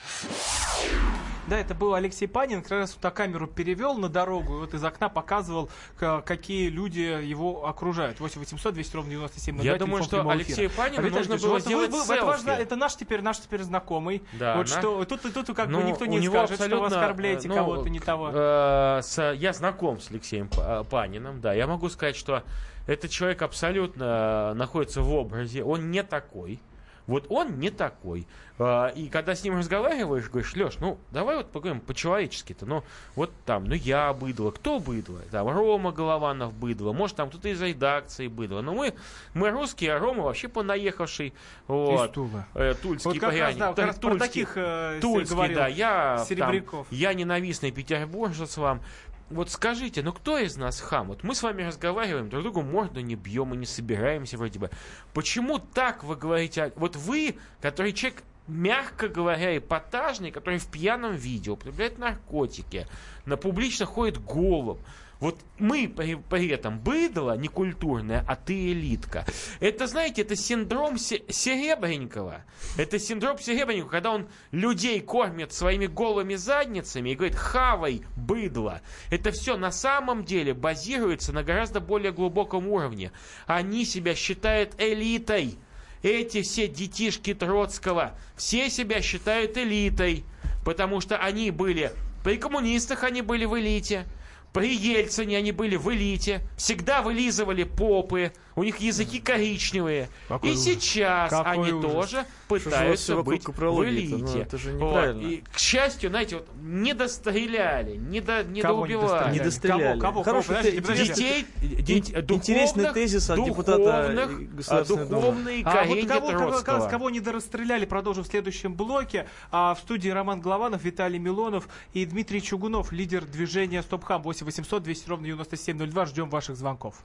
Да, это был Алексей Панин, как раз вот камеру перевел на дорогу, и вот из окна показывал, какие люди его окружают. 8 800 200 ровно 97 Я думаю, что Алексею Панину нужно было сделать это, ваш, селфи. это наш теперь, наш теперь знакомый. Да, вот на- что, тут, тут как Ну, бы никто не скажет, что вы оскорбляете ну, кого-то не того. э, с- я знаком с Алексеем э, Паниным, да. Я могу сказать, что этот человек абсолютно э, находится в образе. Он не такой. Вот он не такой. Э, И когда с ним разговариваешь, говоришь, Леш, ну давай вот поговорим по-человечески-то. Ну вот там, ну я быдло, кто быдло? Там Рома Голованов быдло, может там кто-то из редакции быдло. Но мы, мы русские, а Рома вообще понаехавший. Вот. Из Тула. Э, Тульский Вот как раз, пряник. да, как раз про Тульский- таких э, Тульский, говорил да, я там, Серебряков. я ненавистный петербуржец вам. Вот скажите, ну кто из нас хам? Вот мы с вами разговариваем, друг другу морду не бьем и не собираемся вроде бы. Почему так вы говорите? Вот вы, который человек, мягко говоря, эпатажный, который в пьяном виде употребляет наркотики, на публично ходит голым. Вот мы при, при этом быдло некультурное, а ты элитка. Это, знаете, это синдром Се- Серебренникова. Это синдром Серебренникова, когда он людей кормит своими голыми задницами и говорит, хавай, быдло. Это все на самом деле базируется на гораздо более глубоком уровне. Они себя считают элитой. Эти все детишки Троцкого, все себя считают элитой, потому что они были, при коммунистах они были в элите, При Ельцине они были в элите, всегда вылизывали попы, у них языки коричневые. Какой и сейчас Какой они ужас. тоже пытаются быть в капрологии-то? элите. Ну, это же Вот. И, к счастью, знаете, вот не достреляли, не, до, не Кого доубивали. Не достреляли. Кого? Кого? Хороший Подождите, те- подождите. Детей, Ин- де- интересный тезис от депутата духовных, Государственной а, Думы. А вот кого, кого, кого не дорастреляли, продолжим в следующем блоке. А в студии Роман Главанов, Виталий Милонов и Дмитрий Чугунов, лидер движения Стопхам 8 800 200 ровно 9702. Ждем ваших звонков.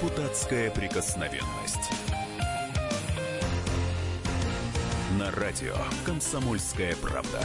Депутатская прикосновенность. На радио «Комсомольская правда».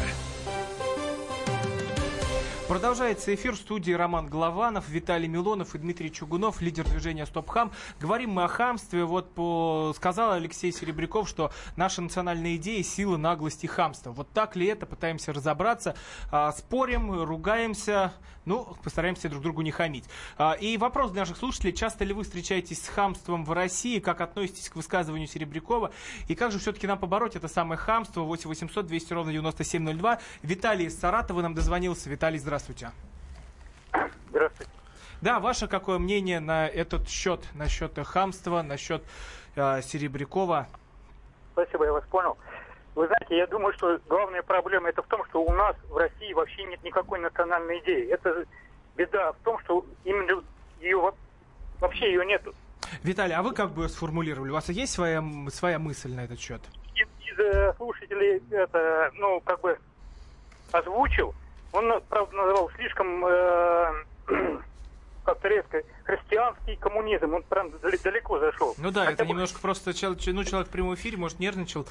Продолжается эфир в студии Роман Голованов, Виталий Милонов и Дмитрий Чугунов, лидер движения Стоп Хам. Говорим мы о хамстве. Вот по... сказал Алексей Серебряков, что наша национальная идея – сила, наглость и хамство. Вот так ли это? Пытаемся разобраться. А, спорим, ругаемся, ну, постараемся друг другу не хамить. А, и вопрос для наших слушателей. Часто ли вы встречаетесь с хамством в России? Как относитесь к высказыванию Серебрякова? И как же все-таки нам побороть это самое хамство? 8 800 200 ровно 9702. Виталий из Саратова нам дозвонился. Виталий, здравствуйте. Здравствуйте. Да, ваше какое мнение на этот счет, насчет хамства, насчет э, Серебрякова? Спасибо, я вас понял. Вы знаете, я думаю, что главная проблема это в том, что у нас в России вообще нет никакой национальной идеи. Это беда в том, что именно ее во- вообще ее нету. Виталий, а вы как бы ее сформулировали? У вас есть своя, своя мысль на этот счет? Из, из, э, слушателей это, ну, как бы озвучил. Он, правда, называл слишком э, как-то резко христианский коммунизм. Он прям далеко зашел. Ну да, Хотя это бы- немножко просто чел- ч- ну, человек в прямом эфире, может, нервничал,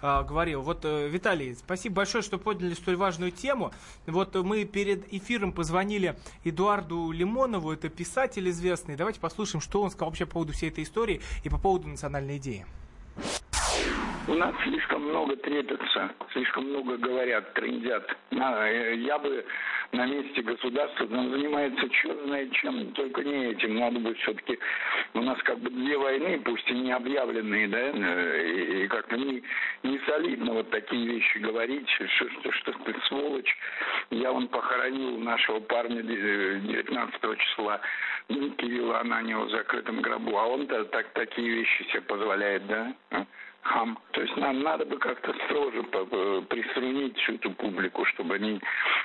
а, говорил. Вот, э, Виталий, спасибо большое, что подняли столь важную тему. Вот э, мы перед эфиром позвонили Эдуарду Лимонову, это писатель известный. Давайте послушаем, что он сказал вообще по поводу всей этой истории и по поводу национальной идеи. У нас слишком много трепятся, слишком много говорят, трендят. Э, Я бы на месте государства там занимается черт знает чем, только не этим. Надо бы все-таки... У нас как бы две войны, пусть и не объявленные, да, э, и, и как-то не, не солидно вот такие вещи говорить, что, что, что ты сволочь. Я вон похоронил нашего парня э, 19 числа, ну, Кирилла Ананьева в закрытом гробу, а он-то так, такие вещи себе позволяет, да? Хам. То есть нам надо бы как-то строже по- приструнить всю эту публику, чтобы они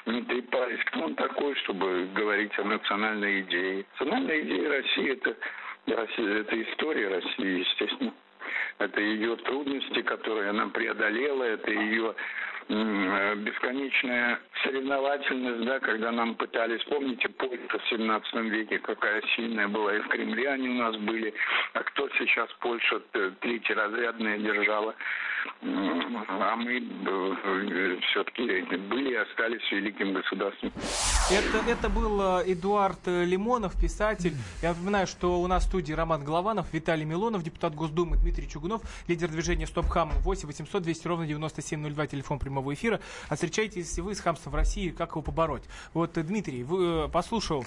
не трепались. Кто он такой, чтобы говорить о национальной идее? Национальная идея России это, Россия, это история России, естественно. Это ее трудности, которые она преодолела, это ее э, бесконечная соревновательность, да, когда нам пытались, помните, Польша в 17 веке, какая сильная была, и в Кремле они у нас были, а кто сейчас Польша т- третьеразрядная держава, М, а мы все-таки были и остались великим государством. Это, это был э, Эдуард э, Лимонов, писатель. Я напоминаю, что у нас в студии Роман Голованов, Виталий Милонов, депутат Госдумы Дмитрий Чугунов, лидер движения Стоп Хам 8 800 200 ровно 9702, телефон прямого эфира. А встречаетесь вы с хамством в России, как его побороть? Вот, э, Дмитрий, вы э, послушал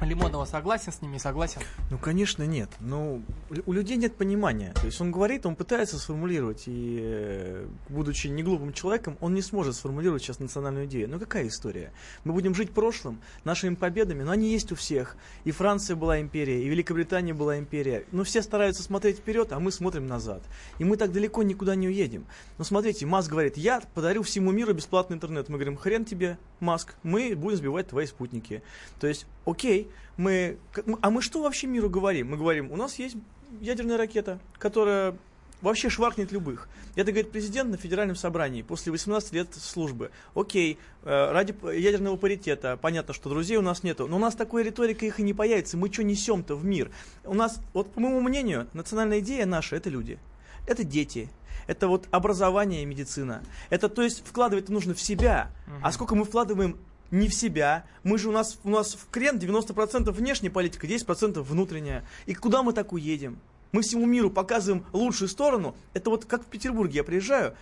Лимонова, согласен с ним, не согласен? Ну, конечно, нет. Ну, у людей нет понимания. То есть он говорит, он пытается сформулировать, и, э, будучи не глупым человеком, он не сможет сформулировать сейчас национальную идею. Ну, какая история? Мы будем жить прошлым, нашими победами, но они есть у всех. И Франция была империя, и Великобритания была империя. Но все стараются смотреть вперед, а мы смотрим назад. И мы так далеко никуда не уедем. Но смотрите, Маск говорит, я подарю всему миру бесплатный интернет. Мы говорим, хрен тебе, Маск, мы будем сбивать твои спутники. То есть, окей, мы... А мы что вообще миру говорим? Мы говорим, у нас есть ядерная ракета, которая вообще шваркнет любых. Это говорит президент на федеральном собрании после 18 лет службы. Окей, э, ради ядерного паритета, понятно, что друзей у нас нету, но у нас такой риторика их и не появится. Мы что несем-то в мир? У нас, вот по моему мнению, национальная идея наша – это люди. Это дети, это вот образование и медицина. Это, то есть, вкладывать нужно в себя. А сколько мы вкладываем не в себя. Мы же у нас, у нас в крен 90% внешняя политика, 10% внутренняя. И куда мы так уедем? Мы всему миру показываем лучшую сторону. Это вот как в Петербурге я приезжаю,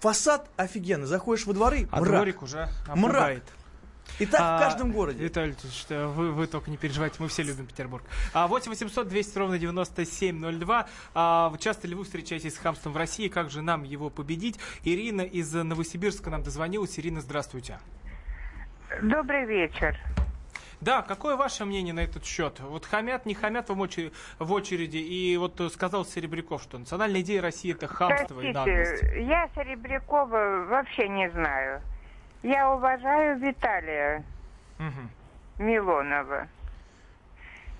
фасад офигенный, заходишь во дворы, А мрак. дворик уже Мрак. И так А, в каждом городе. Виталий Леонидович, что вы, вы только не переживайте, мы все любим Петербург. А, 8 800 200 ровно 9702. А, часто ли вы встречаетесь с хамством в России? Как же нам его победить? Ирина из Новосибирска нам дозвонилась. Ирина, здравствуйте. Добрый вечер. Да, какое ваше мнение на этот счет? Вот хамят, не хамят вам очереди, в очереди. И вот э, сказал Серебряков, что национальная идея России это хамство и наглость. Простите, я Серебрякова вообще не знаю. Я уважаю Виталия Мгм. Милонова.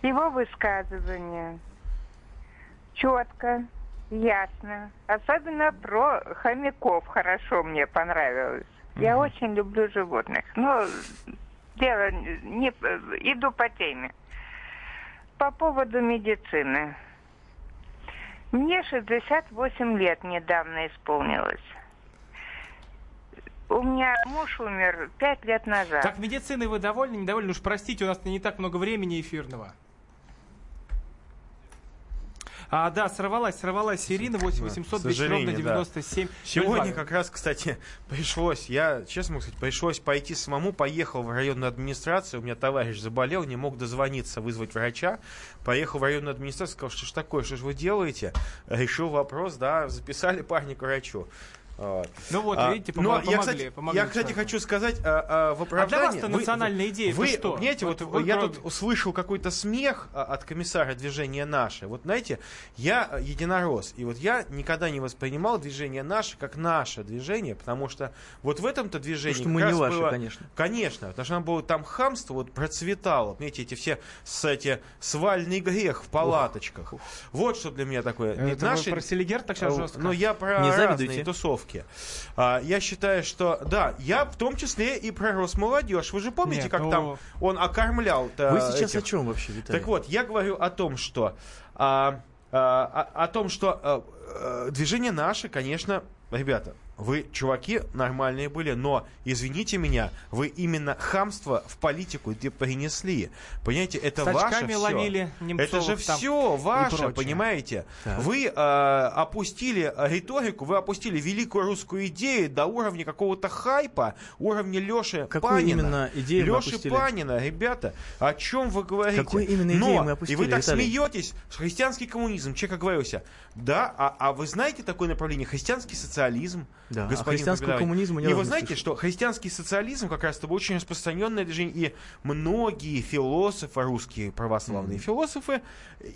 Его высказывания четко, ясно. Особенно про хомяков хорошо мне понравилось. Я очень люблю животных. Но дело не... Иду по теме. По поводу медицины. Мне 68 лет недавно исполнилось. У меня муж умер 5 лет назад. Так медициной вы довольны, недовольны? Уж простите, у нас не так много времени эфирного. А, да, сорвалась, сорвалась Ирина, 8 800 К 200 ровно сожалению, да. 97. Сегодня как раз, кстати, пришлось, я, честно могу сказать, пришлось пойти самому, поехал в районную администрацию, у меня товарищ заболел, не мог дозвониться, вызвать врача, поехал в районную администрацию, сказал, что ж такое, что же вы делаете? Решил вопрос, да, записали парня к врачу. Вот. Ну вот, А, видите, но помо- я, помогли, кстати, помогли я, кстати, человеку. хочу сказать а, а, в оправдании... вас-то национальная идея, Вы, что? понимаете, Вот вот, вы я кроме- тут услышал какой-то смех а, от комиссара движения «Наше». Вот знаете, я а, единорос, и вот я никогда не воспринимал движение «Наше» как наше движение, потому что вот в этом-то движении что как мы не раз ваши, было- конечно. Конечно, потому что оно было там хамство, вот процветало. Понимаете, эти все с, эти, свальный грех в палаточках. Вот что для меня такое. Это вы про Селигер так сейчас А, жестко? Ну, я про Не разные завидуйте. тусовки. А, я считаю, что, да, я в том числе и про Росмолодежь. Вы же помните, Нет, как ну- там он окормлял Вы сейчас о чем вообще, Виталий? Так вот, я говорю о том, что... а, а, о, о том, что а, движение наше, конечно, ребята, вы, чуваки, нормальные были, но, извините меня, вы именно хамство в политику принесли. Понимаете, это С ваше всё. ловили Это же все ваше, понимаете? Так. Вы э, опустили риторику, вы опустили великую русскую идею до уровня какого-то хайпа, уровня Леши Какую Панина. именно идею Леши опустили? Панина, ребята, о чем вы говорите? Какую именно Но, идею мы опустили, И вы так Виталий? смеетесь, христианский коммунизм, че как говорился, да, а, а вы знаете такое направление, христианский социализм, Да, а господин христианского преподаватель? коммунизма ни И вы не знаете, слышал. что христианский социализм как раз это очень распространенное движение, и многие философы, русские православные философы,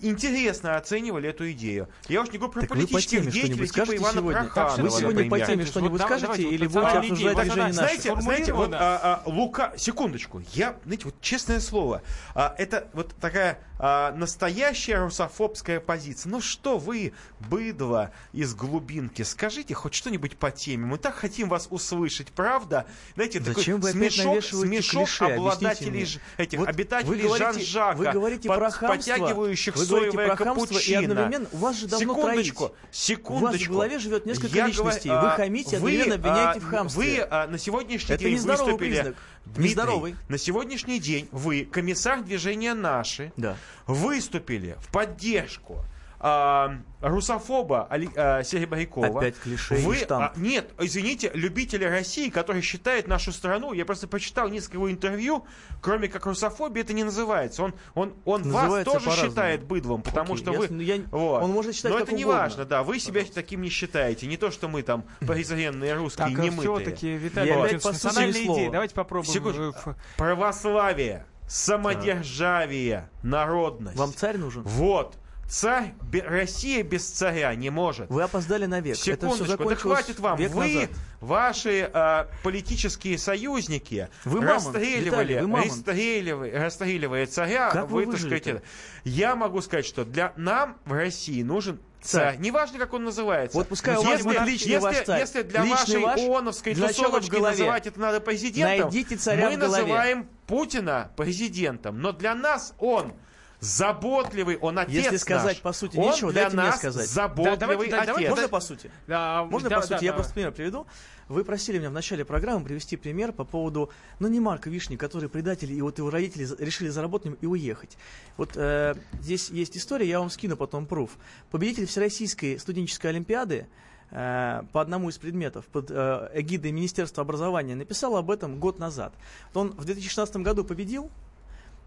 интересно оценивали эту идею. Я уж не говорю про Так вы по политических теме деятелей, типа Ивана сегодня? Проханова, Вы сегодня по например. теме что-нибудь Вот скажете давайте вот или национальные будете обсуждать идеи. движение? Знаете, знаете, вот а, а, Лука, секундочку, я, знаете, вот честное слово, а, это вот такая а, настоящая русофобская позиция. Ну что вы, быдло из глубинки, скажите хоть что-нибудь по теме. Мы так хотим вас услышать, правда? Знаете, Зачем такой смешок, смешок клише? Обладателей ж- этих Вот обитателей Жан-Жака, вы говорите под- про хамство, подтягивающих вы говорите соевое про хамство, и капучино. одновременно у вас же давно секундочку, троить. секундочку. У вас в голове живет несколько Я личностей. говорю, Вы а, хамите, вы, одновременно обвиняете а, в хамстве. Вы а, на сегодняшний Это день выступили... признак. Дмитрий, Нездоровый. на сегодняшний день вы, комиссар движения «Наши», Да. выступили в поддержку а, русофоба Али- а, Сергея Борякова. Опять клише Вы, а, нет, извините, любители России, которые считают нашу страну, я просто прочитал несколько его интервью, кроме как русофобия, это не называется. Он, он, он вас Называется тоже по-разному. считает быдлом, потому Окей, что я вы... ну, я- вот. он может считать Но как это не важно, да, вы себя таким не считаете. Не то, что мы там презренные русские, Так, не все-таки, Виталий национальные идеи. Давайте попробуем. Секунду. э, ф- Православие, самодержавие, народность. Вам царь нужен? Вот. Царь, Россия без царя не может. Вы опоздали на век. Это все Секундочку, да закончилось хватит вам. век Вы, назад. ваши а, политические союзники, Вы мамонт, расстреливали, Виталий, вы расстреливая царя, Как вы так это- я могу сказать, что для нам в России нужен царь. Неважно, как он называется. Вот пускай у вас если, будет личный если, ваш царь. если для Личный вашей ваш, ООНовской для тусовочки называть это надо президентом, Найдите царя мы называем Путина президентом. Но для нас он заботливый, он отец Если сказать наш. по сути он нечего, для дайте мне нас сказать. заботливый Да, давайте, да, отец. давайте, Можно по сути? Да, Можно да, по да, сути? Я да. просто пример приведу. Вы просили меня в начале программы привести пример по поводу, ну, не Марка Вишни, который предатель, и вот его родители решили заработать и уехать. Вот э, здесь есть история, я вам скину потом пруф. Победитель Всероссийской студенческой олимпиады э, по одному из предметов под э, эгидой Министерства образования написал об этом год назад. Он в 2016 году победил,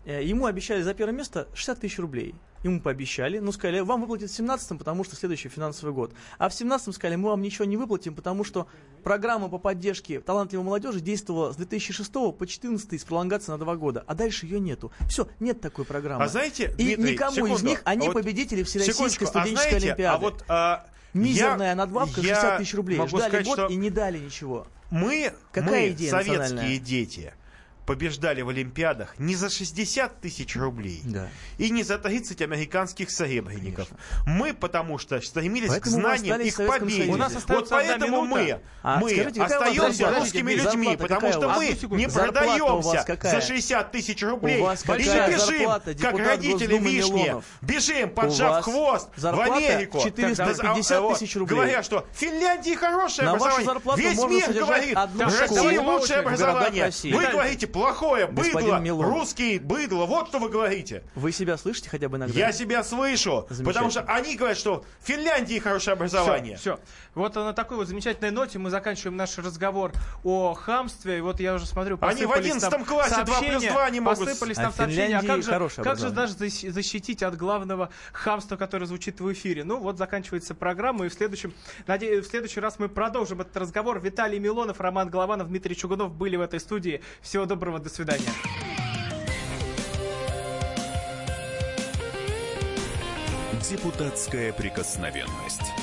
Ему обещали за первое место 60 тысяч рублей. Ему пообещали, но сказали, вам выплатят в 17 потому что следующий финансовый год. А в 17 сказали, мы вам ничего не выплатим, потому что программа по поддержке талантливой молодежи действовала с 2006 по 2014 с пролонгацией на два года, а дальше ее нету. Все, нет такой программы. А знаете, И Дмитрий, никому из секунду. них, они А вот победители Всероссийской а студенческой знаете, олимпиады. А вот, а, Мизерная я- надбавка я 60 тысяч рублей. Ждали сказать, год и не дали ничего. Мы, Какая мы идея советские дети, побеждали в Олимпиадах не за 60 тысяч рублей Да. и не за 30 американских серебряников. Мы потому что стремились Поэтому к знаниям и к победе. У нас вот поэтому мы, А мы скажите, вас остаемся русскими Зарплата людьми, потому что мы секунду. не продаемся за 60 тысяч рублей У вас и не бежим, зарплата, как родители вишни, Милонов? бежим, поджав хвост в Америку. 450 Да, а, вот, тысяч рублей. Говоря, что в Финляндии хорошее На вашу образование. Весь мир говорит, одну в России школу лучшее образование. Вы говорите плохое, быдло, Милонов. русский быдло. Вот что вы говорите. Вы себя слышите хотя бы иногда? Я себя слышу, потому что они говорят, что в Финляндии хорошее образование. Все, Вот на такой вот замечательной ноте мы заканчиваем наш разговор о хамстве. И вот я уже смотрю, Они в посыпались 11 там классе 2 плюс сообщения, 2 не могут. Посыпались А там сообщения, а как же, как же даже защ- защитить от главного хамства, которое звучит в эфире? Ну вот заканчивается программа, и в следующем, надеюсь, в следующий раз мы продолжим этот разговор. Виталий Милонов, Роман Голованов, Дмитрий Чугунов были в этой студии. Всего доброго, до свидания. Депутатская прикосновенность.